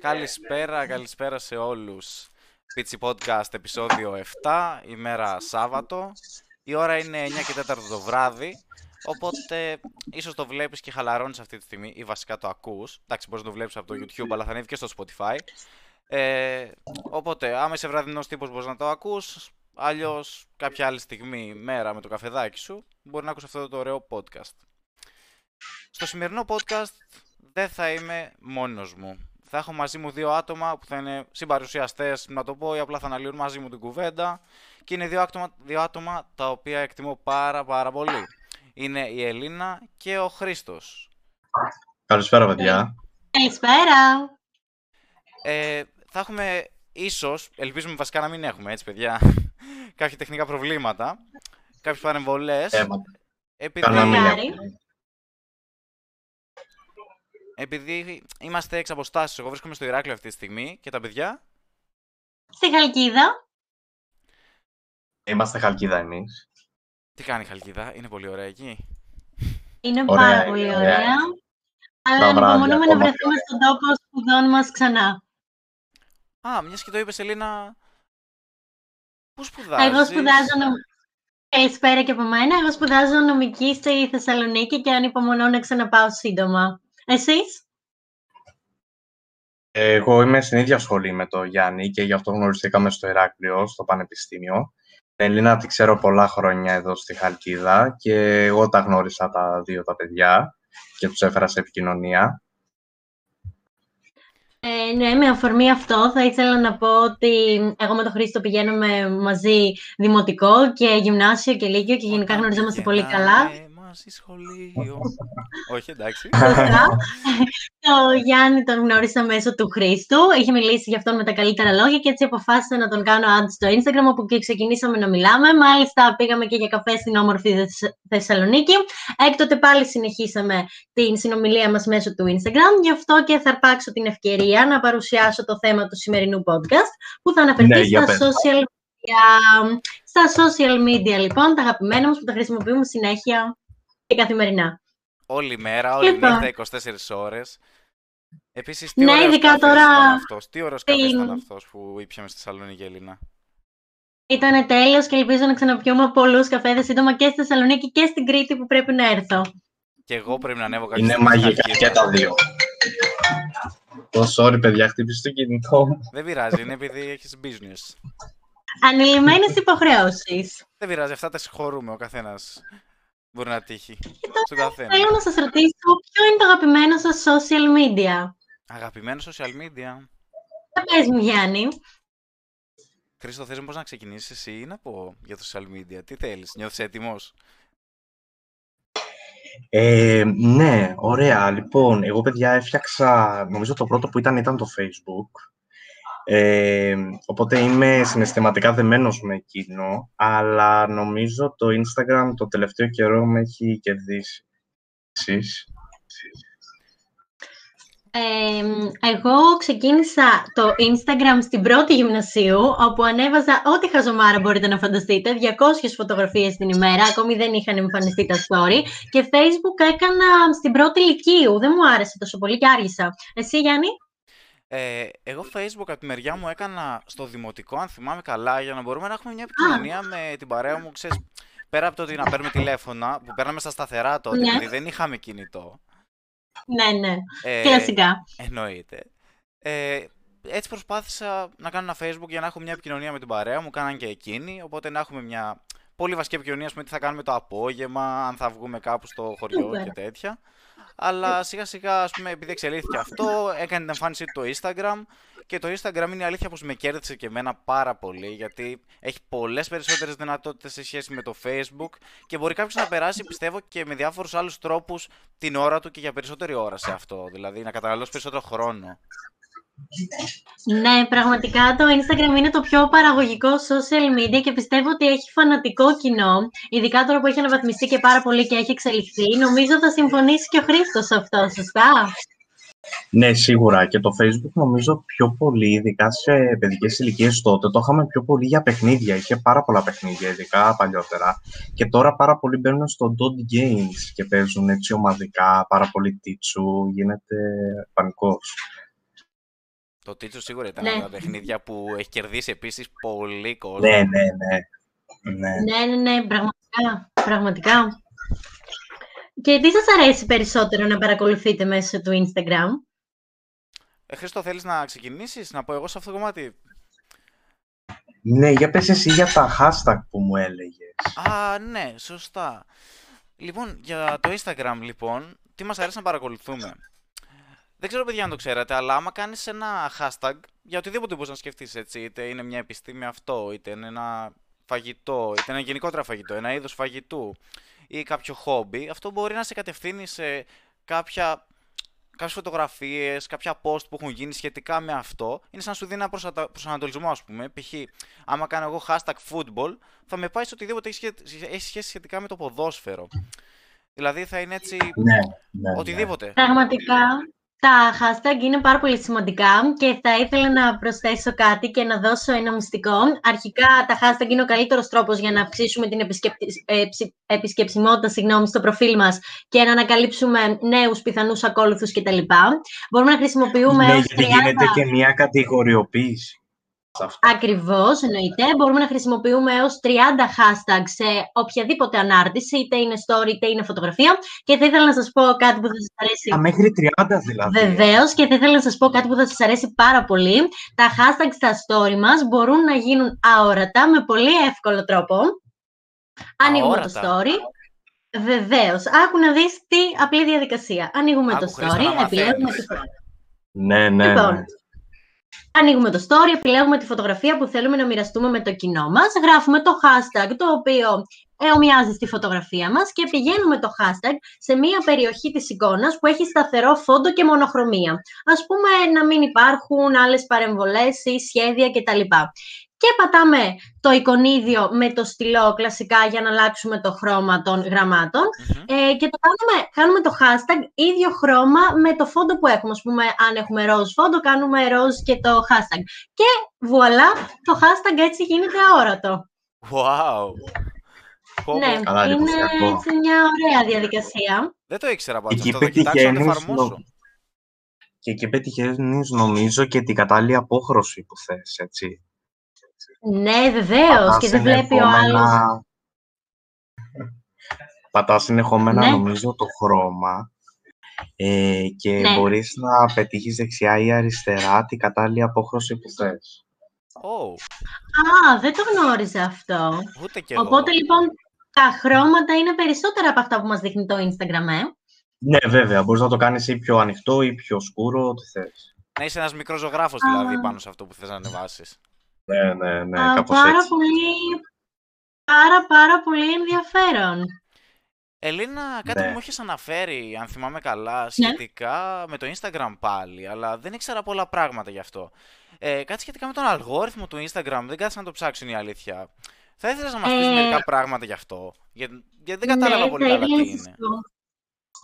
Καλησπέρα, καλησπέρα σε όλους. Πίτσι Podcast επεισόδιο 7, ημέρα Σάββατο. Η ώρα είναι 9 και 4 το βράδυ, οπότε ίσως το βλέπεις και χαλαρώνεις αυτή τη στιγμή ή βασικά το ακούς. Εντάξει, μπορείς να το βλέπεις από το YouTube, αλλά θα ανέβει και στο Spotify. Ε, οπότε, άμα είσαι βραδινός τύπος μπορείς να το ακούς, αλλιώς κάποια άλλη στιγμή, μέρα με το καφεδάκι σου, μπορεί να ακούς αυτό το ωραίο podcast. Στο σημερινό podcast δεν θα είμαι μόνος μου. Θα έχω μαζί μου δύο άτομα που θα είναι συμπαρουσιαστές, να το πω, ή απλά θα αναλύουν μαζί μου την κουβέντα. Και είναι δύο άτομα, δύο άτομα τα οποία εκτιμώ πάρα πάρα πολύ. Είναι η Ελίνα και ο Χρήστος. Καλησπέρα, παιδιά. Καλησπέρα. Ε, θα έχουμε ίσως, ελπίζουμε βασικά να μην έχουμε έτσι παιδιά, κάποια τεχνικά προβλήματα, κάποιες παρεμβολές. Ε, επειδή, Καλά, μην Μακάρι. έχουμε. Επειδή είμαστε εξ αποστάσεως, εγώ βρίσκομαι στο Ηράκλειο αυτή τη στιγμή και τα παιδιά Στη Χαλκίδα. Είμαστε χαλκίδα εμείς. Τι κάνει η Χαλκίδα, είναι πολύ ωραία εκεί; Είναι Ωραία, πάρα είναι, πολύ ωραία. ωραία. Αλλά Τα βράδια, ανυπομονούμε να ακόμα βρεθούμε στον τόπο σπουδών μας ξανά. Α, μιας και το είπες Ελίνα, πού σπουδάζεις; Εγώ σπουδάζω νομ... Καλησπέρα και από μένα. Εγώ σπουδάζω νομική στη Θεσσαλονίκη και ανυπομονώ να ξαναπάω σύντομα. Εσείς; Εγώ είμαι στην ίδια σχολή με τον Γιάννη και γι' αυτό γνωριστήκαμε στο Ηράκλειο, στο Πανεπιστήμιο. Την Ελίνα τη ξέρω πολλά χρόνια εδώ στη Χαλκίδα και εγώ τα γνώρισα τα δύο τα παιδιά και τους έφερα σε επικοινωνία. Ε, ναι, με αφορμή αυτό θα ήθελα να πω ότι εγώ με τον Χρήστο πηγαίνουμε μαζί δημοτικό και γυμνάσιο και λύκειο και γενικά Όταν γνωριζόμαστε πολύ καλά. Πηγαίναμε μαζί σχολείο. Όχι, εντάξει. Σωστά. Το Γιάννη τον γνώρισα μέσω του Χρήστου. Είχε μιλήσει για αυτόν με τα καλύτερα λόγια και έτσι αποφάσισα να τον κάνω ad στο Instagram όπου και ξεκινήσαμε να μιλάμε. Μάλιστα πήγαμε και για καφέ στην όμορφη Θεσ- Θεσσαλονίκη. Έκτοτε πάλι συνεχίσαμε την συνομιλία μας μέσω του Instagram. Γι' αυτό και θα αρπάξω την ευκαιρία να παρουσιάσω το θέμα του σημερινού podcast που θα αναφερθεί Ναι, για στα πες. social media. Στα social media λοιπόν, τα αγαπημένα μας που τα χρησιμοποιούμε συνέχεια και καθημερινά. Όλη μέρα, όλη Λοιπόν. νύχτα, 24 ώρες. Επίσης, τι Ναι, ωραίος ειδικά καφές τώρα ήταν αυτός. Τι ωραίος καφές την- ήταν αυτός που ήπιαμε στη Θεσσαλονίκη, Ελίνα; Ήταν τέλειος και ελπίζω να ξαναπιούμε πολλούς καφέδες σύντομα και στη Θεσσαλονίκη και στην Κρήτη που πρέπει να έρθω. Και εγώ πρέπει να ανέβω κάποια Είναι στιγμή στη μαγικά Χαλκίδα. και τα δύο. Το sorry, παιδιά, χτύπησε το κινητό μου. Δεν πειράζει, είναι επειδή έχεις business. Ανηλυμένες υποχρεώσεις. Δεν πειράζει, αυτά τα συγχωρούμε. Ο καθένας μπορεί να τύχει. Στον καθένα. Θέλω να σας ρωτήσω ποιο είναι το αγαπημένο σας social media; Αγαπημένο social media. Θα πες μου Γιάννη. Χρήστο, θες μήπως να ξεκινήσεις εσύ ή να πω για το social media; Τι θέλεις, νιώθεις έτοιμος; Ε, ναι, ωραία. Λοιπόν, εγώ παιδιά έφτιαξα, νομίζω το πρώτο που ήταν ήταν το Facebook. Ε, οπότε είμαι συναισθηματικά δεμένος με εκείνο, αλλά νομίζω το Instagram το τελευταίο καιρό με έχει κερδίσει. Εσείς; Ε, εγώ ξεκίνησα το Instagram στην πρώτη γυμνασίου, όπου ανέβαζα ό,τι χαζομάρα μπορείτε να φανταστείτε, 200 φωτογραφίες την ημέρα, ακόμη δεν είχαν εμφανιστεί τα story, και Facebook έκανα στην πρώτη ηλικίου, δεν μου άρεσε τόσο πολύ και άργησα. Εσύ Γιάννη; Ε, εγώ Facebook από τη μεριά μου έκανα στο δημοτικό, αν θυμάμαι καλά, για να μπορούμε να έχουμε μια επικοινωνία με την παρέα μου, ξέρεις, πέρα από το ότι να παίρνουμε τηλέφωνα, που παίρναμε στα σταθερά τότε, Ναι. επειδή δεν είχαμε κινητό. Ναι, ναι, Ε, κλασικά. Εννοείται. Ε, έτσι προσπάθησα να κάνω ένα Facebook για να έχω μια επικοινωνία με την παρέα μου, κάναν και εκείνοι, οπότε να έχουμε μια πολύ βασική επικοινωνία, ας πούμε, τι θα κάνουμε το απόγευμα, αν θα βγούμε κάπου στο χωριό Σούπερ. και τέτοια. Αλλά σιγά σιγά, ας πούμε, επειδή εξελίχθηκε αυτό, έκανε την εμφάνισή του το Instagram και το Instagram είναι η αλήθεια πως με κέρδισε και εμένα πάρα πολύ γιατί έχει πολλές περισσότερες δυνατότητες σε σχέση με το Facebook και μπορεί κάποιος να περάσει, πιστεύω, και με διάφορους άλλους τρόπους την ώρα του και για περισσότερη ώρα σε αυτό, δηλαδή να καταναλώσει περισσότερο χρόνο. Ναι, πραγματικά το Instagram είναι το πιο παραγωγικό social media και πιστεύω ότι έχει φανατικό κοινό. Ειδικά τώρα που έχει αναβαθμιστεί και πάρα πολύ και έχει εξελιχθεί. Νομίζω θα συμφωνήσει και ο Χρήστος σε αυτό, σωστά; Ναι, σίγουρα. Και το Facebook νομίζω πιο πολύ, ειδικά σε παιδικές ηλικίες τότε, το είχαμε πιο πολύ για παιχνίδια. Είχε πάρα πολλά παιχνίδια, ειδικά παλιότερα. Και τώρα πάρα πολλοί μπαίνουν στο dot games και παίζουν έτσι ομαδικά, πάρα πολύ τίτσου, γίνεται πανικός. Το Τίτσο σίγουρα ήταν Ναι. ένα από τα παιχνίδια που έχει κερδίσει επίσης πολύ κόσμο. Ναι, ναι, ναι. ναι. Ναι, ναι, ναι, πραγματικά. πραγματικά. Και τι σας αρέσει περισσότερο να παρακολουθείτε μέσω του Instagram; Ε, Χρήστο, θέλεις να ξεκινήσεις, να πω εγώ σε αυτό το κομμάτι; Ναι, για πες εσύ για τα hashtag που μου έλεγες. Α, ναι, σωστά. Λοιπόν, για το Instagram, λοιπόν, τι μας αρέσει να παρακολουθούμε; Δεν ξέρω, παιδιά, αν το ξέρατε, αλλά άμα κάνεις ένα hashtag για οτιδήποτε μπορείς να σκεφτείς, έτσι, είτε είναι μια επιστήμη αυτό, είτε είναι ένα φαγητό, είτε είναι γενικότερα φαγητό, ένα είδος φαγητού ή κάποιο χόμπι, αυτό μπορεί να σε κατευθύνει σε κάποια κάποιες φωτογραφίες, κάποια post που έχουν γίνει σχετικά με αυτό, είναι σαν να σου δίνει ένα προσατα- προσανατολισμό, ας πούμε. Π.χ. άμα κάνω εγώ hashtag football, θα με πάει σε οτιδήποτε έχει σχε- έχει σχέση σχετικά με το ποδόσφαιρο. Δηλαδή θα είναι έτσι Ναι, ναι, ναι. οτιδήποτε. Πραγματικά, τα hashtag είναι πάρα πολύ σημαντικά και θα ήθελα να προσθέσω κάτι και να δώσω ένα μυστικό. Αρχικά, τα hashtag είναι ο καλύτερος τρόπος για να αυξήσουμε την επισκεπτη- ε, ψη- επισκεψιμότητα συγγνώμη, στο προφίλ μας και να ανακαλύψουμε νέους πιθανούς ακόλουθους κτλ. Μπορούμε να χρησιμοποιούμε Ναι, έως γιατί 30... γίνεται και μια κατηγοριοποίηση. Σε αυτό. Ακριβώς, εννοείται. Μπορούμε να χρησιμοποιούμε έως 30 hashtags σε οποιαδήποτε ανάρτηση, είτε είναι story, είτε είναι φωτογραφία. Και θα ήθελα να σας πω κάτι που θα σας αρέσει Α, μέχρι 30 δηλαδή. Βεβαίως, και θα ήθελα να σας πω κάτι που θα σας αρέσει πάρα πολύ. Τα hashtags στα story μας μπορούν να γίνουν αόρατα με πολύ εύκολο τρόπο. Ανοίγουμε το Αόρατα. story. Βεβαίως. Άκου να δεις τι απλή διαδικασία. Ανοίγουμε Άκου, το Χρήστο, story, να επιλέγουμε μαθαίνεις. τη, Ναι, ναι, Λοιπόν, ναι. Ανοίγουμε το story, επιλέγουμε τη φωτογραφία που θέλουμε να μοιραστούμε με το κοινό μας, γράφουμε το hashtag το οποίο εομοιάζει στη φωτογραφία μας και πηγαίνουμε το hashtag σε μία περιοχή της εικόνας που έχει σταθερό φόντο και μονοχρωμία. Ας πούμε να μην υπάρχουν άλλες παρεμβολές ή σχέδια κτλ. Και πατάμε το εικονίδιο με το στυλό κλασικά για να αλλάξουμε το χρώμα των γραμμάτων Μμμ. ε, και το κάνουμε, κάνουμε το hashtag ίδιο χρώμα με το φόντο που έχουμε. Ας πούμε, αν έχουμε ροζ φόντο, κάνουμε ροζ και το hashtag. Και βουαλά, το hashtag έτσι γίνεται αόρατο. Wow. Πω, ναι, πω. Καλά, είναι εντυπωσιακό. έτσι μια ωραία διαδικασία. Δεν το ήξερα πάντως Εκεί αυτό. Θα κοιτάξω να το πετυχαίνεις, εφαρμόσω. νο- και εκεί πετυχαίνεις νομίζω και την κατάλληλη απόχρωση που θες, έτσι. Ναι, βεβαίως. Πατάς Και δεν βλέπει ο άλλος. συνεχόμενα- Πατάς συνεχόμενα Ναι. νομίζω το χρώμα ε, και Ναι. μπορείς να πετύχεις δεξιά ή αριστερά την κατάλληλη απόχρωση που θες. Oh, Α, δεν το γνώριζα αυτό. ούτε κι εγώ. Οπότε λοιπόν τα χρώματα είναι περισσότερα από αυτά που μας δείχνει το Instagram, ε. Ναι, βέβαια, μπορείς να το κάνεις ή πιο ανοιχτό ή πιο σκούρο, ό,τι θες. Να είσαι ένας μικρός ζωγράφος Α. δηλαδή πάνω σε αυτό που θες να ανεβάσεις. Ναι, ναι, ναι, Α, κάπως πάρα έτσι. πολύ, πάρα πάρα πολύ ενδιαφέρον. Ελίνα, κάτι Ναι. που μου έχεις αναφέρει, αν θυμάμαι καλά, σχετικά με το Instagram πάλι, αλλά δεν ήξερα πολλά πράγματα γι' αυτό. Ε, κάτι σχετικά με τον αλγόριθμο του Instagram, δεν κάθισα να το ψάξω είναι η αλήθεια. Θα ήθελες να μας πεις Ε, μερικά πράγματα γι' αυτό, γιατί, γιατί δεν κατάλαβα Ναι, πολύ θα καλά ήθελα τι να σας είναι.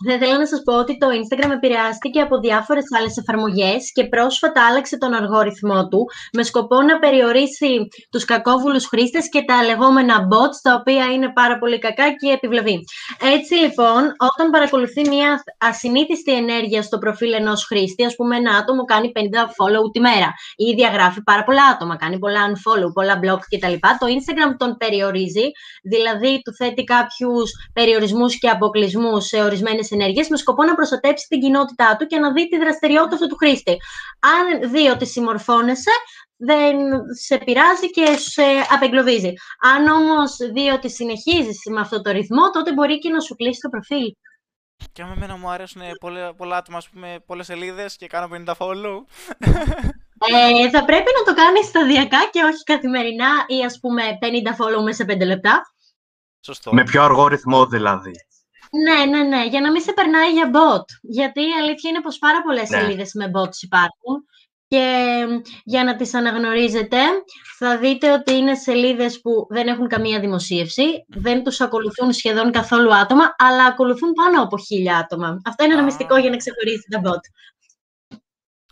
Πω. Θα ήθελα να σας πω ότι το Instagram επηρεάστηκε από διάφορες άλλες εφαρμογές και πρόσφατα άλλαξε τον αλγόριθμό του με σκοπό να περιορίσει τους κακόβουλους χρήστες και τα λεγόμενα bots, τα οποία είναι πάρα πολύ κακά και επιβλαβή. Έτσι λοιπόν, όταν παρακολουθεί μια ασυνήθιστη ενέργεια στο προφίλ ενός χρήστη, ας πούμε ένα άτομο κάνει 50 follow τη μέρα ή διαγράφει πάρα πολλά άτομα, κάνει πολλά unfollow, πολλά block κτλ. Το Instagram τον περιορίζει, δηλαδή του θέτει κάποιους περιορισμούς και αποκλεισμούς σε ορισμένες ενέργειες με σκοπό να προστατέψει την κοινότητά του και να δει τη δραστηριότητα αυτού του χρήστη. Αν δει ότι συμμορφώνεσαι, δεν σε πειράζει και σε απεγκλωβίζει. Αν όμως δει ότι συνεχίζεις με αυτό το ρυθμό, τότε μπορεί και να σου κλείσει το προφίλ. Και αν εμένα μου αρέσουν πολλά, πολλά άτομα, ας πούμε, πολλές σελίδες και κάνω 50 follow. Ε, θα πρέπει να το κάνεις σταδιακά και όχι καθημερινά ή ας πούμε 50 follow μέσα σε 5 λεπτά. Σωστό. Με πιο αργό ρυθμό δηλαδή. Ναι, ναι, ναι, για να μην σε περνάει για bot. Γιατί η αλήθεια είναι πως πάρα πολλές Ναι. σελίδες με bots υπάρχουν και για να τις αναγνωρίζετε θα δείτε ότι είναι σελίδες που δεν έχουν καμία δημοσίευση, δεν τους ακολουθούν σχεδόν καθόλου άτομα, αλλά ακολουθούν πάνω από χίλια άτομα. Αυτό είναι ένα Α. μυστικό για να ξεχωρίσει τα bot.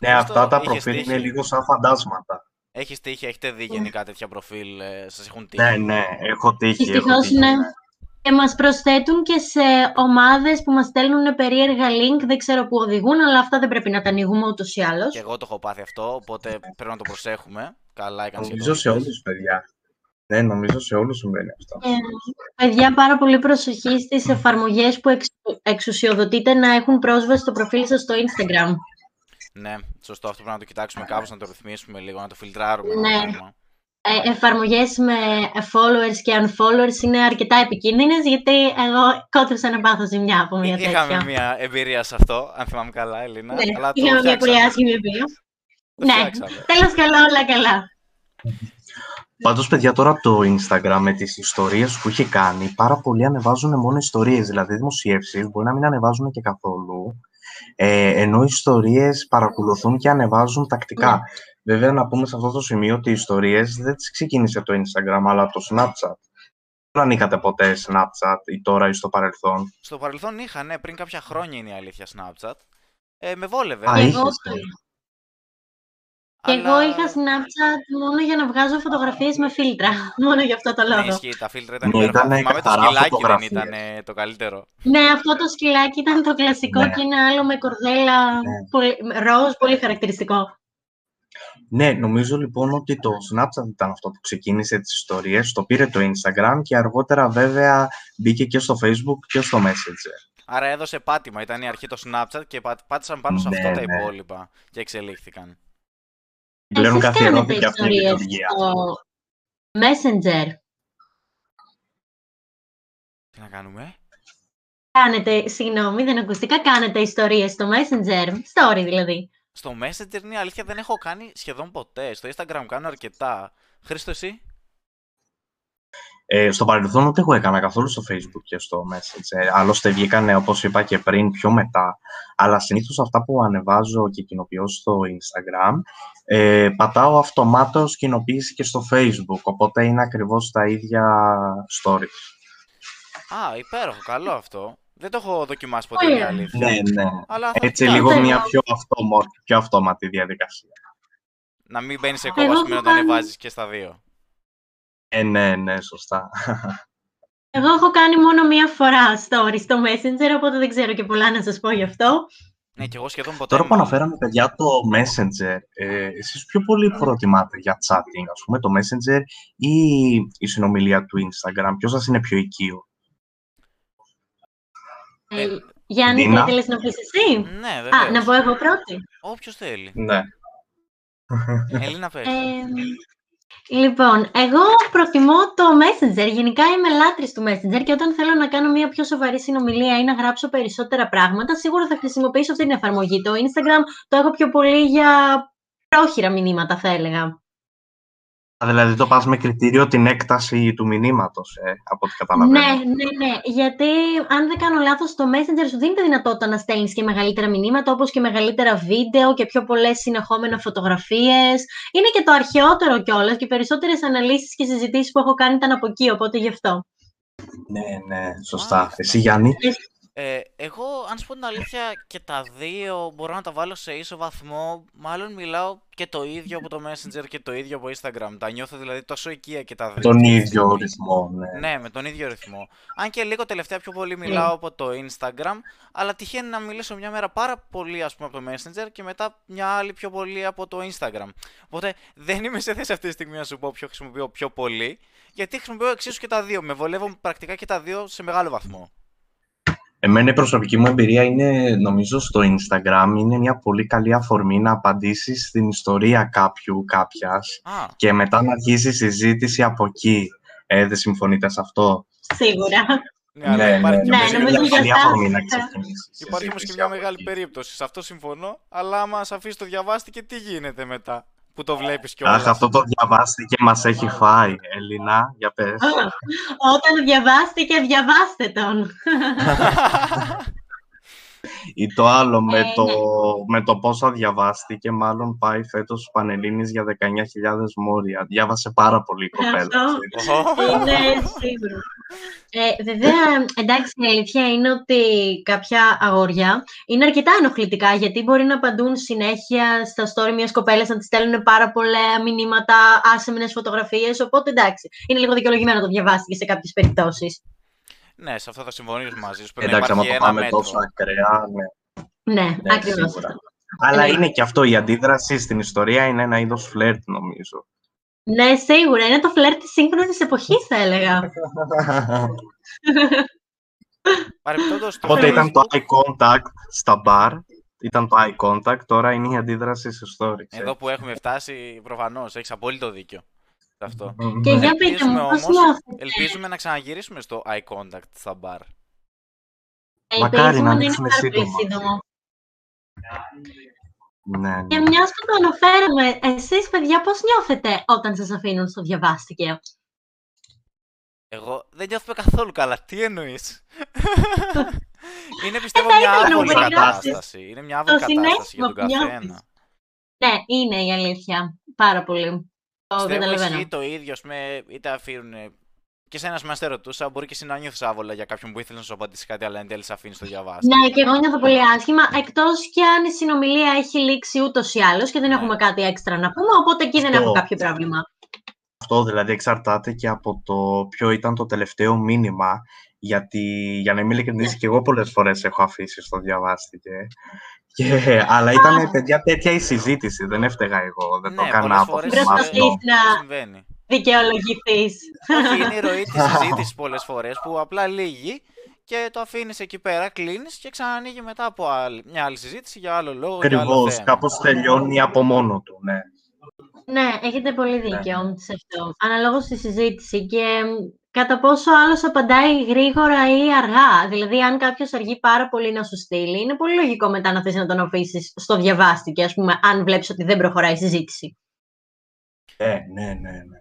Ναι, Αυτό αυτά τα είχες προφίλ τύχει. είναι λίγο σαν φαντάσματα. Έχεις τύχει, έχετε δει γενικά τέτοια προφίλ, ε, σας έχουν τύχει; Ναι, ναι, έχω τύχει. έχω Δυστυχώς, τύχει, ναι. Και μας προσθέτουν και σε ομάδες που μας στέλνουν περίεργα link, δεν ξέρω που οδηγούν, αλλά αυτά δεν πρέπει να τα ανοίγουμε ούτως ή άλλως. Και εγώ το έχω πάθει αυτό, οπότε πρέπει να το προσέχουμε. Καλά έκανες και Νομίζω το σε είπες. όλους, παιδιά. Ναι, νομίζω σε όλους συμβαίνει αυτό. Ε, παιδιά, πάρα πολύ προσοχή στις εφαρμογές που εξ, εξουσιοδοτείτε να έχουν πρόσβαση στο προφίλ σας στο Instagram. Ναι, σωστό. Αυτό πρέπει να το κοιτάξουμε κάπως, να το ρυθμίσουμε λίγο, να το φιλτράρουμε. το Ναι. πράγμα. Ε, εφαρμογές με followers και unfollowers είναι αρκετά επικίνδυνες, γιατί εγώ κότρισα να πάθω ζημιά από μια τέτοια. Είχαμε μια εμπειρία σε αυτό, αν θυμάμαι καλά, Ελίνα. Ναι, αλλά το είχαμε μια πολύ φτιάξαμε. άσχημη εμπειρία. Το Ναι, φτιάξαμε. τέλος καλά, όλα καλά. Πάντως, παιδιά, τώρα το Instagram με τις ιστορίες που έχει κάνει, πάρα πολλοί ανεβάζουν μόνο ιστορίες, δηλαδή δημοσιεύσεις, μπορεί να μην ανεβάζουν και καθόλου, ε, ενώ οι ιστορίες παρακολουθούν και ανεβάζουν τακτικά. Ναι. Βέβαια, να πούμε σε αυτό το σημείο ότι οι ιστορίες δεν τις ξεκίνησε το Instagram, αλλά το Snapchat. Δεν ανοίγατε ποτέ Snapchat ή τώρα ή στο παρελθόν; Στο παρελθόν είχα, ναι, πριν κάποια χρόνια είναι η αλήθεια Snapchat. Ε, με βόλευε. Α, Και είχες, εγώ, ε. και αλλά- εγώ είχα Snapchat μόνο για να βγάζω φωτογραφίες με φίλτρα. Μόνο για αυτό το Ναι, λόγο. ισχύει, τα φίλτρα ήταν Ναι, υπέροχα. ήτανε Θυμάμαι το καθαρά σκυλάκι δεν φωτογραφίες. ήταν ε, το καλύτερο. Ναι, αυτό το σκυλάκι ήταν το κλασικό Ναι. και ένα άλλο με κορδέλα Ναι. πολύ, ροζ, πολύ χαρακτηριστικό. Ναι, νομίζω λοιπόν ότι το Snapchat ήταν αυτό που ξεκίνησε τις ιστορίες, το πήρε το Instagram και αργότερα βέβαια μπήκε και στο Facebook και στο Messenger. Άρα έδωσε πάτημα, ήταν η αρχή το Snapchat και πά- πάτησαν πάνω σε αυτό Ναι, τα ναι. υπόλοιπα και εξελίχθηκαν. Πλέον Εσείς καθιερώθηκε κάνετε αυτή η ιστορίες λειτουργία. στο Messenger. Τι να κάνουμε; Κάνετε, συγγνώμη, δεν ακουστικά, κάνετε ιστορίες στο Messenger, story δηλαδή. Στο Messenger είναι η αλήθεια δεν έχω κάνει σχεδόν ποτέ. Στο Instagram κάνω αρκετά. Χρήστο εσύ; Ε, στο παρελθόν ούτε εγώ έκανα καθόλου στο Facebook και στο Messenger. Άλλωστε βγήκανε, όπως είπα και πριν, πιο μετά. Αλλά συνήθως αυτά που ανεβάζω και κοινοποιώ στο Instagram, ε, πατάω αυτομάτως κοινοποίηση και στο Facebook. Οπότε είναι ακριβώς τα ίδια stories. Α, υπέροχο, καλό αυτό. Δεν το έχω δοκιμάσει ποτέ, Ωραία. είναι η αλήθεια. Ναι, ναι. Αλλά θα Έτσι το λίγο κάνω. μια πιο, αυτόμορφη, πιο αυτόματη διαδικασία. Να μην μπαίνεις σε Εγώ κόμμα, ας έχω πούμε, να το κάνει- ανεβάζεις και στα δύο. Ε, ναι, ναι, σωστά. Εγώ έχω κάνει μόνο μία φορά story στο Messenger, οπότε δεν ξέρω και πολλά να σας πω γι' αυτό. Ναι, και εγώ σχεδόν ποτέ. Τώρα που μάλλον. αναφέραμε, παιδιά, το Messenger, ε, εσείς πιο πολύ προτιμάτε για chatting, ας πούμε, το Messenger ή η συνομιλία του Instagram, ποιος σας είναι πιο οικείο; Ε, Ε, Γιάννη, θα Δίνα. ήθελες να πεις εσύ; Ναι, Α, βέβαια. να πω εγώ πρώτη. Όποιος θέλει. Ναι. Ελίνα, πες. Ε, λοιπόν, εγώ προτιμώ το Messenger. Γενικά είμαι λάτρης του Messenger και όταν θέλω να κάνω μια πιο σοβαρή συνομιλία ή να γράψω περισσότερα πράγματα, σίγουρα θα χρησιμοποιήσω αυτή την εφαρμογή. Το Instagram το έχω πιο πολύ για πρόχειρα μηνύματα, θα έλεγα. Δηλαδή το πας με κριτήριο την έκταση του μηνύματος, ε, από ό,τι καταλαβαίνω. Ναι, ναι, ναι. Γιατί αν δεν κάνω λάθος, το Messenger σου δίνει τη δυνατότητα να στέλνεις και μεγαλύτερα μηνύματα, όπως και μεγαλύτερα βίντεο και πιο πολλές συνεχόμενα φωτογραφίες. Είναι και το αρχαιότερο κιόλας και περισσότερες αναλύσεις και συζητήσεις που έχω κάνει ήταν από εκεί, οπότε γι' αυτό. Ναι, ναι, σωστά. Μάλιστα. Εσύ, Γιάννη; Ε, εγώ, αν σου πω την αλήθεια, και τα δύο μπορώ να τα βάλω σε ίσο βαθμό. Μάλλον μιλάω και το ίδιο από το Messenger και το ίδιο από Instagram. Τα νιώθω δηλαδή τόσο οικία και τα δύο. Τον αυτή τη ίδιο στιγμή. ρυθμό, ναι. Ναι, με τον ίδιο ρυθμό. Αν και λίγο τελευταία πιο πολύ μιλάω από το Instagram, αλλά τυχαίνει να μιλήσω μια μέρα πάρα πολύ ας πούμε από το Messenger και μετά μια άλλη πιο πολύ από το Instagram. Οπότε δεν είμαι σε θέση αυτή τη στιγμή να σου πω ποιο χρησιμοποιώ πιο πολύ, γιατί χρησιμοποιώ εξίσου και τα δύο. Με βολεύουν πρακτικά και τα δύο σε μεγάλο βαθμό. Εμένα η προσωπική μου εμπειρία είναι, νομίζω, στο Instagram. Είναι μια πολύ καλή αφορμή να απαντήσεις στην ιστορία κάποιου, κάποιας Α, και μετά να αρχίσει η συζήτηση από εκεί. Ε, δεν συμφωνείτε σε αυτό; Σίγουρα. ναι, αλλά υπάρχει και ναι, μια- είναι νομίζω μια για καλή εσάς, αφορμή να ε, ξεκινήσεις. η Υπάρχει όμως και συζήτηση μια από μεγάλη εκεί. περίπτωση. Σε αυτό συμφωνώ, αλλά άμα σε αφήσει το διαβάστηκε, τι γίνεται μετά; Που το βλέπεις κιόλας. Αχ, αυτό το διαβάστηκε, μας έχει φάει. Ελίνα, για πες. Όταν διαβάστηκε, διαβάστε τον. Ή το άλλο, με, Ε, το, ναι. με το πόσα διαβάστηκε, μάλλον πάει φέτος στους Πανελλήνιες για 19.000 μόρια. Διάβασε πάρα πολύ η κοπέλα. Αυτό. ξέρεις. Είναι σίγουρο. Ε, βέβαια, εντάξει, η αλήθεια είναι ότι κάποια αγόρια είναι αρκετά ενοχλητικά γιατί μπορεί να απαντούν συνέχεια στα story μιας κοπέλας να της στέλνουν πάρα πολλά μηνύματα, άσεμνες φωτογραφίες. Οπότε εντάξει, είναι λίγο δικαιολογημένο να το διαβάστηκε σε κάποιες περιπτώσεις. Ναι, σε αυτό θα συμφωνήσω μαζί σου. Πρέπει Εντάξει, να άμα υπάρχει το ένα πάμε μέτρο. τόσο ακραία, ναι. Ναι, Ναι, ακριβώς σίγουρα. αυτό. Αλλά Ναι. είναι και αυτό, η αντίδραση στην ιστορία είναι ένα είδος φλερτ, νομίζω. Ναι, σίγουρα. Είναι το φλερ της σύγχρονης εποχής, θα έλεγα. Παρεμπιπτόντως, το Οπότε ήταν το Facebook, eye contact στα bar, ήταν το eye contact, τώρα είναι η αντίδραση σε stories. ε. Εδώ που έχουμε φτάσει, προφανώς, έχεις απόλυτο δίκιο. Σε αυτό. Μμμ. Και για πείτε Ελπίζουμε μου, πώς όμως- νιώθετε. Ελπίζουμε να ξαναγυρίσουμε στο eye contact στα μπαρ. Μακάρι να Ελπίζουμε είναι ανοίξουν πάρα πολύ σύντομα. σύντομο. Ναι, ναι. Και μιας που το αναφέραμε, εσείς παιδιά πώς νιώθετε όταν σας αφήνουν στο διαβάστηκε; Εγώ δεν νιώθουμε καθόλου καλά. Τι εννοείς; είναι πιστεύω θα μια ήθελα άβολη να περιγράψεις κατάσταση. Είναι μια άβολη το κατάσταση για τον συνέστημα που καθένα. Ναι, είναι η αλήθεια. Πάρα πολύ. Το Πιστεύω καταλαβαίνω. ισχύει το ίδιο, ας πούμε, είτε αφήνουν. Και σε ένας σημείο σε ρωτούσα, μπορεί και εσύ να νιώθεις άβολα για κάποιον που ήθελε να σου απαντήσει κάτι, αλλά εν τέλει σε αφήνεις το διαβάσει. Ναι, και εγώ νιώθω πολύ άσχημα, εκτός και αν η συνομιλία έχει λήξει ούτως ή άλλως και δεν Ναι. έχουμε κάτι έξτρα να πούμε, οπότε εκεί δεν Αυτό. έχω κάποιο πρόβλημα. Αυτό δηλαδή εξαρτάται και από το ποιο ήταν το τελευταίο μήνυμα. Γιατί, για να είμαι ειλικρινής, και εγώ πολλές φορές έχω αφήσει στο διαβάστηκε. Και, αλλά ήταν, παιδιά, τέτοια η συζήτηση. Δεν έφταιγα εγώ. Δεν το Ναι, έκανα πολλές από φορές, θυμάσαι. Προσπαθείς ε, να Συμβαίνει. δικαιολογηθείς. Όχι, είναι η ροή της συζήτησης πολλές φορές που απλά λύγει και το αφήνεις εκεί πέρα, κλείνεις και ξανανοίγει μετά από άλλη, μια άλλη συζήτηση για άλλο λόγο. για άλλο Ακριβώς. θέμα. Κάπως τελειώνει από μόνο του. Ναι. Ναι, έχετε πολύ δίκιο σε αυτό. Αναλόγως στη συζήτηση και μ, κατά πόσο ο άλλος απαντάει γρήγορα ή αργά. Δηλαδή, αν κάποιος αργεί πάρα πολύ να σου στείλει, είναι πολύ λογικό μετά να θες να τον αφήσεις στο διαβάστηκε, ας πούμε, αν βλέπεις ότι δεν προχωράει η συζήτηση. Ε, ναι, ναι, ναι.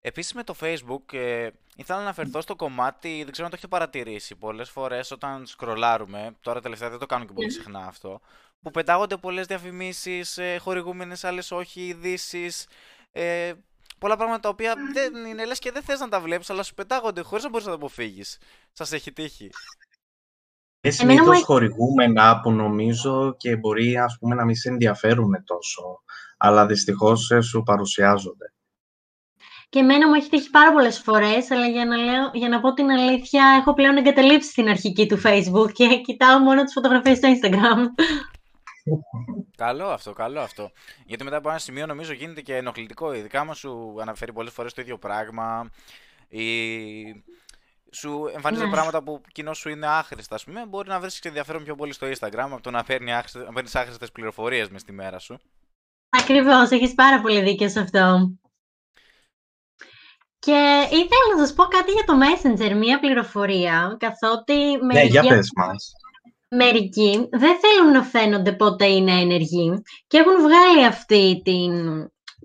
Επίσης με το Facebook, ε, ήθελα να αναφερθώ στο κομμάτι, δεν ξέρω αν το έχετε παρατηρήσει. Πολλές φορές όταν σκρολάρουμε, τώρα τελευταία δεν το κάνω και πολύ συχνά αυτό, που πετάγονται πολλές διαφημίσεις, ε, χορηγούμενες, άλλες όχι, ειδήσεις. Ε, πολλά πράγματα τα οποία δεν είναι λες και δεν θες να τα βλέπεις, αλλά σου πετάγονται χωρίς να μπορείς να τα αποφύγεις. Σας έχει τύχει. Και Εμένα μου συνήθως έχει- χορηγούμενα που νομίζω και μπορεί ας πούμε, να μην σε ενδιαφέρουν τόσο, αλλά δυστυχώς σου παρουσιάζονται. Και εμένα μου έχει τύχει πάρα πολλές φορές, αλλά για να, λέω, για να πω την αλήθεια, έχω πλέον εγκαταλείψει την αρχική του Facebook και κοιτάω μόνο τις φωτογραφίες στο Instagram. Καλό αυτό, καλό αυτό. Γιατί μετά από ένα σημείο νομίζω γίνεται και ενοχλητικό. Ειδικά άμα σου αναφέρει πολλές φορές το ίδιο πράγμα ή σου εμφανίζονται Ναι. πράγματα που κοινό σου είναι άχρηστα, ας πούμε, μπορεί να βρεις και ενδιαφέρον πιο πολύ στο Instagram από το να, παίρνει άχρηστες, να παίρνεις άχρηστες πληροφορίες μες στη μέρα σου. Ακριβώς, έχεις πάρα πολύ δίκιο σε αυτό. Και ήθελα να σας πω κάτι για το Messenger, μία πληροφορία, καθότι Ναι, μερικοί, για πες μας. Μερικοί δεν θέλουν να φαίνονται πότε είναι ενεργοί και έχουν βγάλει αυτή την,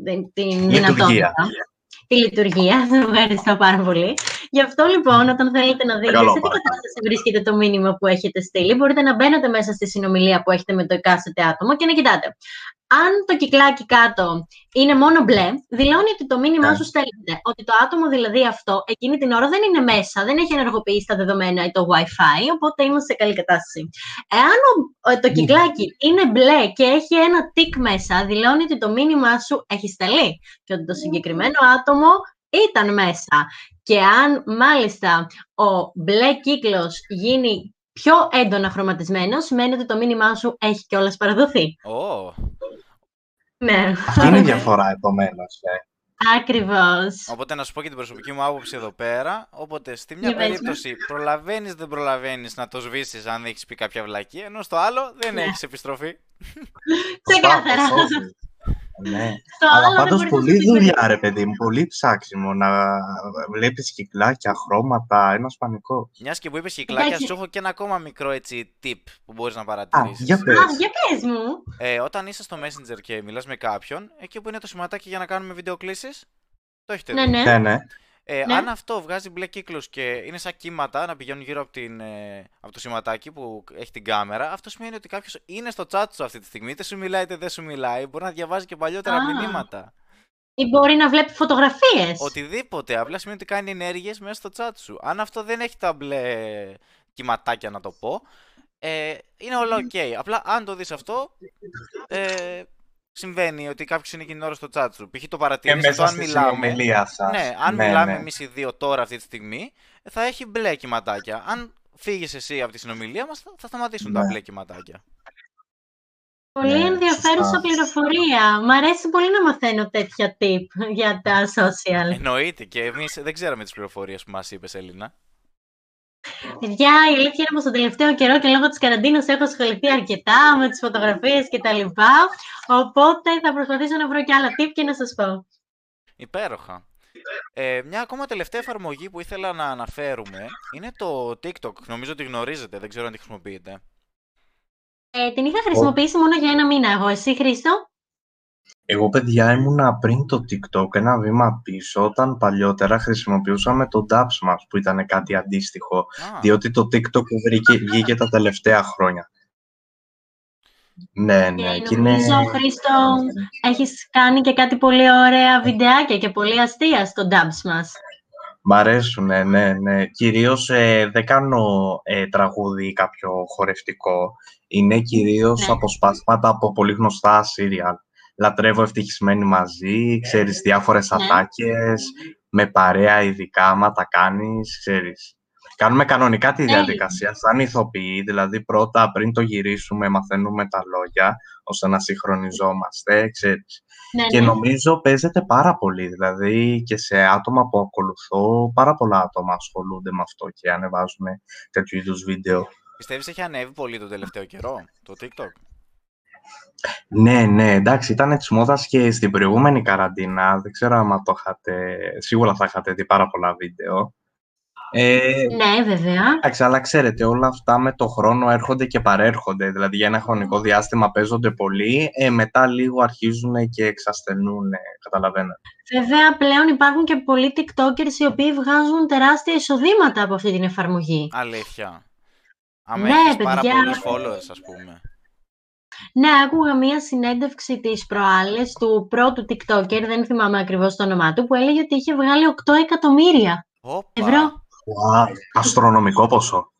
την, την Λειτουργία. δυνατότητα. Τη λειτουργία, σας ευχαριστώ πάρα πολύ. Γι' αυτό λοιπόν, όταν θέλετε να δείτε Καλό, σε τι παρακαλώ. κατάσταση βρίσκεται το μήνυμα που έχετε στείλει, μπορείτε να μπαίνετε μέσα στη συνομιλία που έχετε με το εκάστοτε άτομο και να κοιτάτε. Αν το κυκλάκι κάτω είναι μόνο μπλε, δηλώνει ότι το μήνυμά Ναι. σου στέλνεται. Ότι το άτομο δηλαδή αυτό εκείνη την ώρα δεν είναι μέσα, δεν έχει ενεργοποιήσει τα δεδομένα ή το Wi-Fi, οπότε είμαστε σε καλή κατάσταση. Εάν ο- ο- το κυκλάκι είναι μπλε και έχει ένα τικ μέσα, δηλώνει ότι το μήνυμά σου έχει σταλεί και ότι το συγκεκριμένο άτομο ήταν μέσα. Και αν μάλιστα ο μπλε κύκλος γίνει πιο έντονα χρωματισμένος, σημαίνει ότι το μήνυμά σου έχει κιόλας παραδοθεί. Ω, Ναι, Αυτή είναι η διαφορά επομένως. Ε. ακριβώς. Οπότε να σου πω και την προσωπική μου άποψη εδώ πέρα. Οπότε στη μια Για πες με. περίπτωση προλαβαίνεις δεν προλαβαίνεις να το σβήσεις αν έχεις πει κάποια βλακία, ενώ στο άλλο δεν Ναι. έχεις επιστροφή. Ξεκάθαρα. Σωστά, σωστά. Ναι. Στο Αλλά άλλο δεν πάντως μπορείς να πολύ σου πεις δουλειά, ρε παιδί μου. Πολύ ψάξιμο να βλέπεις κυκλάκια, χρώματα. Ένα πανικό. Μιας και που είπες κυκλάκια, Εντάξει. σου έχω και ένα ακόμα μικρό έτσι tip που μπορείς να Α, παρατηρήσεις. για πες. Α, για πες μου. Ε, όταν είσαι στο Messenger και μιλάς με κάποιον, εκεί που είναι το σηματάκι για να κάνουμε βιντεοκλήσεις, το έχετε Ναι, δει. ναι. Ναι, ναι. Ε, Ναι. Αν αυτό βγάζει μπλε κύκλους και είναι σαν κύματα να πηγαίνουν γύρω από, την, ε, από το σηματάκι που έχει την κάμερα, αυτό σημαίνει ότι κάποιος είναι στο chat σου αυτή τη στιγμή, είτε σου μιλάει είτε δεν σου μιλάει, μπορεί να διαβάζει και παλιότερα Α. μηνύματα. Ή μπορεί να βλέπει φωτογραφίες. Οτιδήποτε, απλά σημαίνει ότι κάνει ενέργειες μέσα στο chat σου. Αν αυτό δεν έχει τα μπλε κυματάκια να το πω, ε, είναι όλα ok. Απλά αν το δεις αυτό, ε, συμβαίνει ότι κάποιος είναι εκείνη την ώρα στο chat σου. Π.χ. το Και παρατηρείς μέσα αν στη μιλάμε. συνομιλία σας. Ναι, αν Ναι, μιλάμε ναι. εμείς οι δύο τώρα αυτή τη στιγμή, θα έχει μπλε κυματάκια. Αν φύγεις εσύ από τη συνομιλία μας, θα, θα σταματήσουν τα Ναι. μπλε κυματάκια. Πολύ Ναι, ενδιαφέρουσα σωστά. πληροφορία. Μ' αρέσει πολύ να μαθαίνω τέτοια tip για τα social. Εννοείται και εμείς δεν ξέραμε τις πληροφορίες που μας είπες, Ελίνα. Παιδιά, η αλήθεια είναι πως τον τελευταίο καιρό και λόγω της καραντίνας έχω ασχοληθεί αρκετά με τις φωτογραφίες και τα λοιπά. Οπότε θα προσπαθήσω να βρω και άλλα tip και να σας πω. Υπέροχα. Ε, μια ακόμα τελευταία εφαρμογή που ήθελα να αναφέρουμε είναι το TikTok. Νομίζω ότι γνωρίζετε, δεν ξέρω αν τη χρησιμοποιείτε. Ε, την είχα χρησιμοποιήσει μόνο για ένα μήνα εγώ. Εσύ, Χρήστο; Εγώ, παιδιά, ήμουνα πριν το TikTok ένα βήμα πίσω, όταν παλιότερα χρησιμοποιούσαμε το Dubs μας, που ήταν κάτι αντίστοιχο, Α, διότι το TikTok βρήκε, βγήκε τα τελευταία χρόνια. Ναι, ναι, Και και είναι... νομίζω, Χρήστο, έχεις κάνει και κάτι πολύ ωραία βιντεάκια και πολύ αστεία στο dubs μας. Μ' αρέσουν, ναι, ναι, ναι. Κυρίως ε, δεν κάνω ε, τραγούδι ή κάποιο χορευτικό. Είναι κυρίως Ναι. αποσπάσματα από πολύ γνωστά σύριαλ. Λατρεύω ευτυχισμένοι μαζί, ξέρεις, διάφορες Ναι. ατάκες, με παρέα ειδικά, άμα τα κάνεις, ξέρεις. Κάνουμε κανονικά τη Ναι. διαδικασία, σαν ηθοποιοί, δηλαδή πρώτα πριν το γυρίσουμε μαθαίνουμε τα λόγια, ώστε να συγχρονιζόμαστε, ξέρεις. Ναι, Και ναι. νομίζω παίζεται πάρα πολύ, δηλαδή και σε άτομα που ακολουθώ, πάρα πολλά άτομα ασχολούνται με αυτό και ανεβάζουν τέτοιου είδους βίντεο. πιστεύεις έχει ανέβει πολύ τον τελευταίο καιρό το TikTok; Ναι, ναι, εντάξει, ήταν της μόδας και στην προηγούμενη καραντίνα, δεν ξέρω άμα το είχατε, σίγουρα θα είχατε δει πάρα πολλά βίντεο. Ε, Ναι, βέβαια. εντάξει, αλλά ξέρετε, όλα αυτά με το χρόνο έρχονται και παρέρχονται, δηλαδή για ένα χρονικό διάστημα παίζονται πολύ, ε, μετά λίγο αρχίζουν και εξασθενούν, καταλαβαίνετε. Βέβαια, πλέον υπάρχουν και πολλοί TikTokers οι οποίοι βγάζουν τεράστια εισοδήματα από αυτή την εφαρμογή. Αλήθεια. Αν Ναι, έχεις πάρα παιδιά. πολλούς followers, ας πούμε. Ναι, άκουγα μία συνέντευξη της προάλλες του πρώτου TikToker, δεν θυμάμαι ακριβώς το όνομά του, που έλεγε ότι είχε βγάλει 8 εκατομμύρια Όπα. ευρώ. Wow, αστρονομικό ποσό.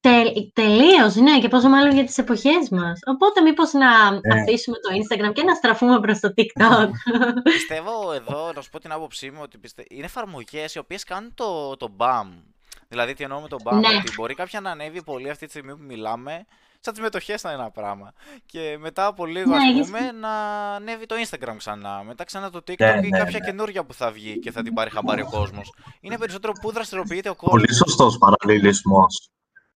Τε, τελείως, ναι, και πόσο μάλλον για τις εποχές μας. Οπότε μήπως να Ναι. αφήσουμε το Instagram και να στραφούμε προς το TikTok. Πιστεύω εδώ, να σου πω την άποψή μου, ότι πιστε... είναι εφαρμογές οι οποίες κάνουν το, το BAM. Δηλαδή, τι εννοώ με το BAM, Ναι. ότι μπορεί κάποια να ανέβει πολύ αυτή τη στιγμή που μιλάμε, σαν τις μετοχές να είναι ένα πράγμα. Και μετά από λίγο, Ναι, ας έχεις- πούμε, να ανέβει το Instagram ξανά. Μετά ξανά το TikTok Ναι, ή ναι, κάποια ναι. καινούργια που θα βγει και θα την πάρει χαμπάρι ο κόσμος. Είναι περισσότερο που δραστηριοποιείται ο κόσμος. Πολύ σωστός παραλληλισμός.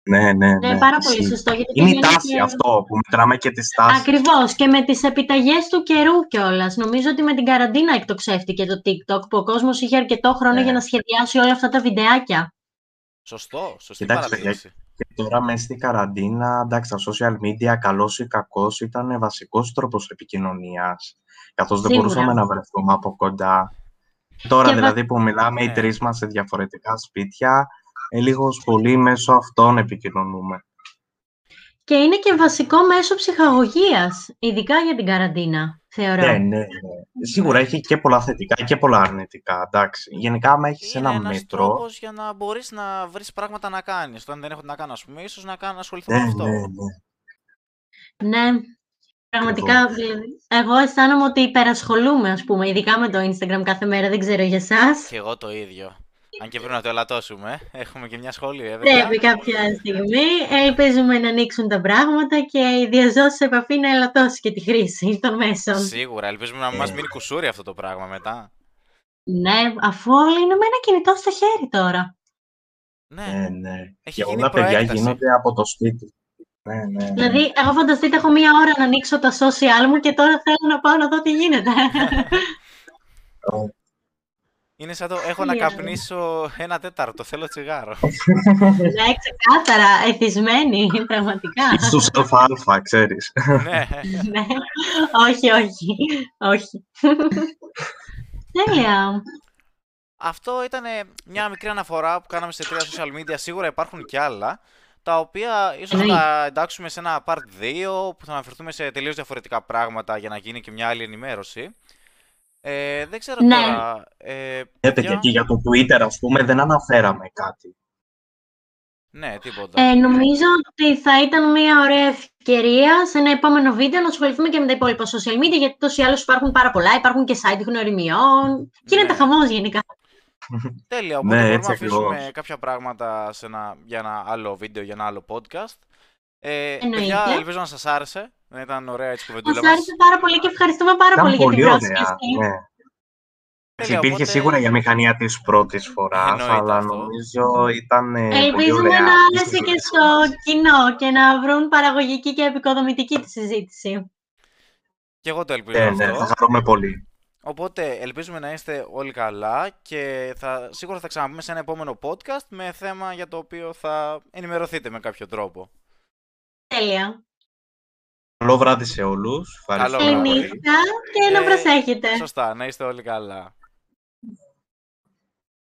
Ναι, ναι, ναι. ναι, πάρα πολύ ισχύει. σωστό. Γιατί Είναι η πηγαίνει τάση και- αυτό που μετράμε και τις τάσεις. Ακριβώς και με τις επιταγές του καιρού κιόλας. Νομίζω ότι με την καραντίνα εκτοξεύτηκε το TikTok που ο κόσμος είχε αρκετό χρόνο Ναι. για να σχεδιάσει όλα αυτά τα βιντεάκια. Σωστό, σωστή Κοιτάξτε, παρατήρηση. Και τώρα μέσα στην καραντίνα, εντάξει, τα social media, καλός ή κακός, ήταν βασικός τρόπος επικοινωνίας. Καθώς δεν Σίγουρα. μπορούσαμε να βρεθούμε από κοντά. Τώρα Και βα- δηλαδή που μιλάμε οι Ναι. τρεις μας σε διαφορετικά σπίτια, ε, λίγος πολύ μέσω αυτών επικοινωνούμε. Και είναι και βασικό μέσο ψυχαγωγίας, ειδικά για την καραντίνα, θεωρώ. Ναι, ναι, ναι. Σίγουρα έχει και πολλά θετικά και πολλά αρνητικά, εντάξει. Γενικά, άμα έχεις Είναι ένα ένας μέτρο... τρόπος για να μπορείς να βρεις πράγματα να κάνεις. Όταν δεν έχω τι να κάνω, ας πούμε, ίσως να, κάνω, να ασχοληθώ Ναι, με αυτό. ναι, ναι. Ναι, πραγματικά. δηλαδή, Εγώ αισθάνομαι ότι υπερασχολούμαι, ας πούμε, ειδικά με το Instagram κάθε μέρα, δεν ξέρω για εσάς. Και εγώ το ίδιο. Αν και πρέπει να το ελαττώσουμε. Έχουμε και μια σχόλη, ε, παιδιά. Πρέπει κάποια στιγμή. Ελπίζουμε να ανοίξουν τα πράγματα και η διαζώση επαφή να ελαττώσει και τη χρήση των μέσων. Σίγουρα. Ελπίζουμε να μην μας μείνει κουσούρι αυτό το πράγμα μετά. Ναι, αφού όλοι είναι με ένα κινητό στο χέρι τώρα. Ναι. Ναι, ναι. Έχει Και γίνει όλα, παιδιά, προέκταση. γίνονται από το σπίτι. Ναι, ναι, ναι. Δηλαδή, εγώ φανταστείτε, έχω μία ώρα να ανοίξω τα social μου και τώρα θέλω να πάω να δω τι γίνεται. Είναι σαν το έχω να Yeah. καπνίσω ένα τέταρτο. Θέλω τσιγάρο. ναι, ξεκάθαρα, εθισμένη, πραγματικά. Στους αλφα-αλφα, ξέρεις. ναι. ναι, όχι, όχι, όχι. Τέλεια. Αυτό ήταν μια μικρή αναφορά που κάναμε σε τρία social media. Σίγουρα υπάρχουν και άλλα. Τα οποία ίσως Εννοείται. θα εντάξουμε σε ένα part 2 που θα αναφερθούμε σε τελείως διαφορετικά πράγματα για να γίνει και μια άλλη ενημέρωση. Ε, δεν ξέρω Ναι. τώρα. Ε, Ναι, παιδιά, και για το Twitter, ας πούμε, δεν αναφέραμε κάτι. Ναι, τίποτα. Ε, νομίζω ότι θα ήταν μια ωραία ευκαιρία σε ένα επόμενο βίντεο να ασχοληθούμε και με τα υπόλοιπα social media, γιατί τόσο ή άλλως υπάρχουν πάρα πολλά, υπάρχουν και site γνωριμιών. Γίνεται Ναι. χαμός γενικά. Τέλεια, οπότε Ναι, μπορούμε έτσι να αφήσουμε ακριβώς. κάποια πράγματα σε ένα, για ένα άλλο βίντεο, για ένα άλλο podcast. Ε, Εννοείται. παιδιά, ελπίζω να σας άρεσε. Δεν ήταν ωραία έτσι η Μας κουβεντούλα μας. άρεσε πάρα πολύ και ευχαριστούμε πάρα Ήταν πολύ για την πολύ ωραία. πρόσκληση. Ναι. Τέλεια, Υπήρχε οπότε- σίγουρα η αμηχανία της πρώτης φοράς, Εννοείται αλλά αυτό. νομίζω ήταν ε, πολύ Ελπίζουμε ωραία. να άρεσε και στο κοινό και να βρουν παραγωγική και επικοδομητική τη συζήτηση. Και εγώ το ελπίζω Ναι, ναι, αυτό. θα χαρούμε πολύ. Οπότε ελπίζουμε να είστε όλοι καλά και θα, σίγουρα θα ξαναπούμε σε ένα επόμενο podcast με θέμα για το οποίο θα ενημερωθείτε με κάποιο τρόπο. Τέλεια. Καλό βράδυ σε όλους. Ευχαριστώ Καλό Καλή βράδυ. πολύ. νύχτα και να Ε, προσέχετε. Σωστά, να είστε όλοι καλά.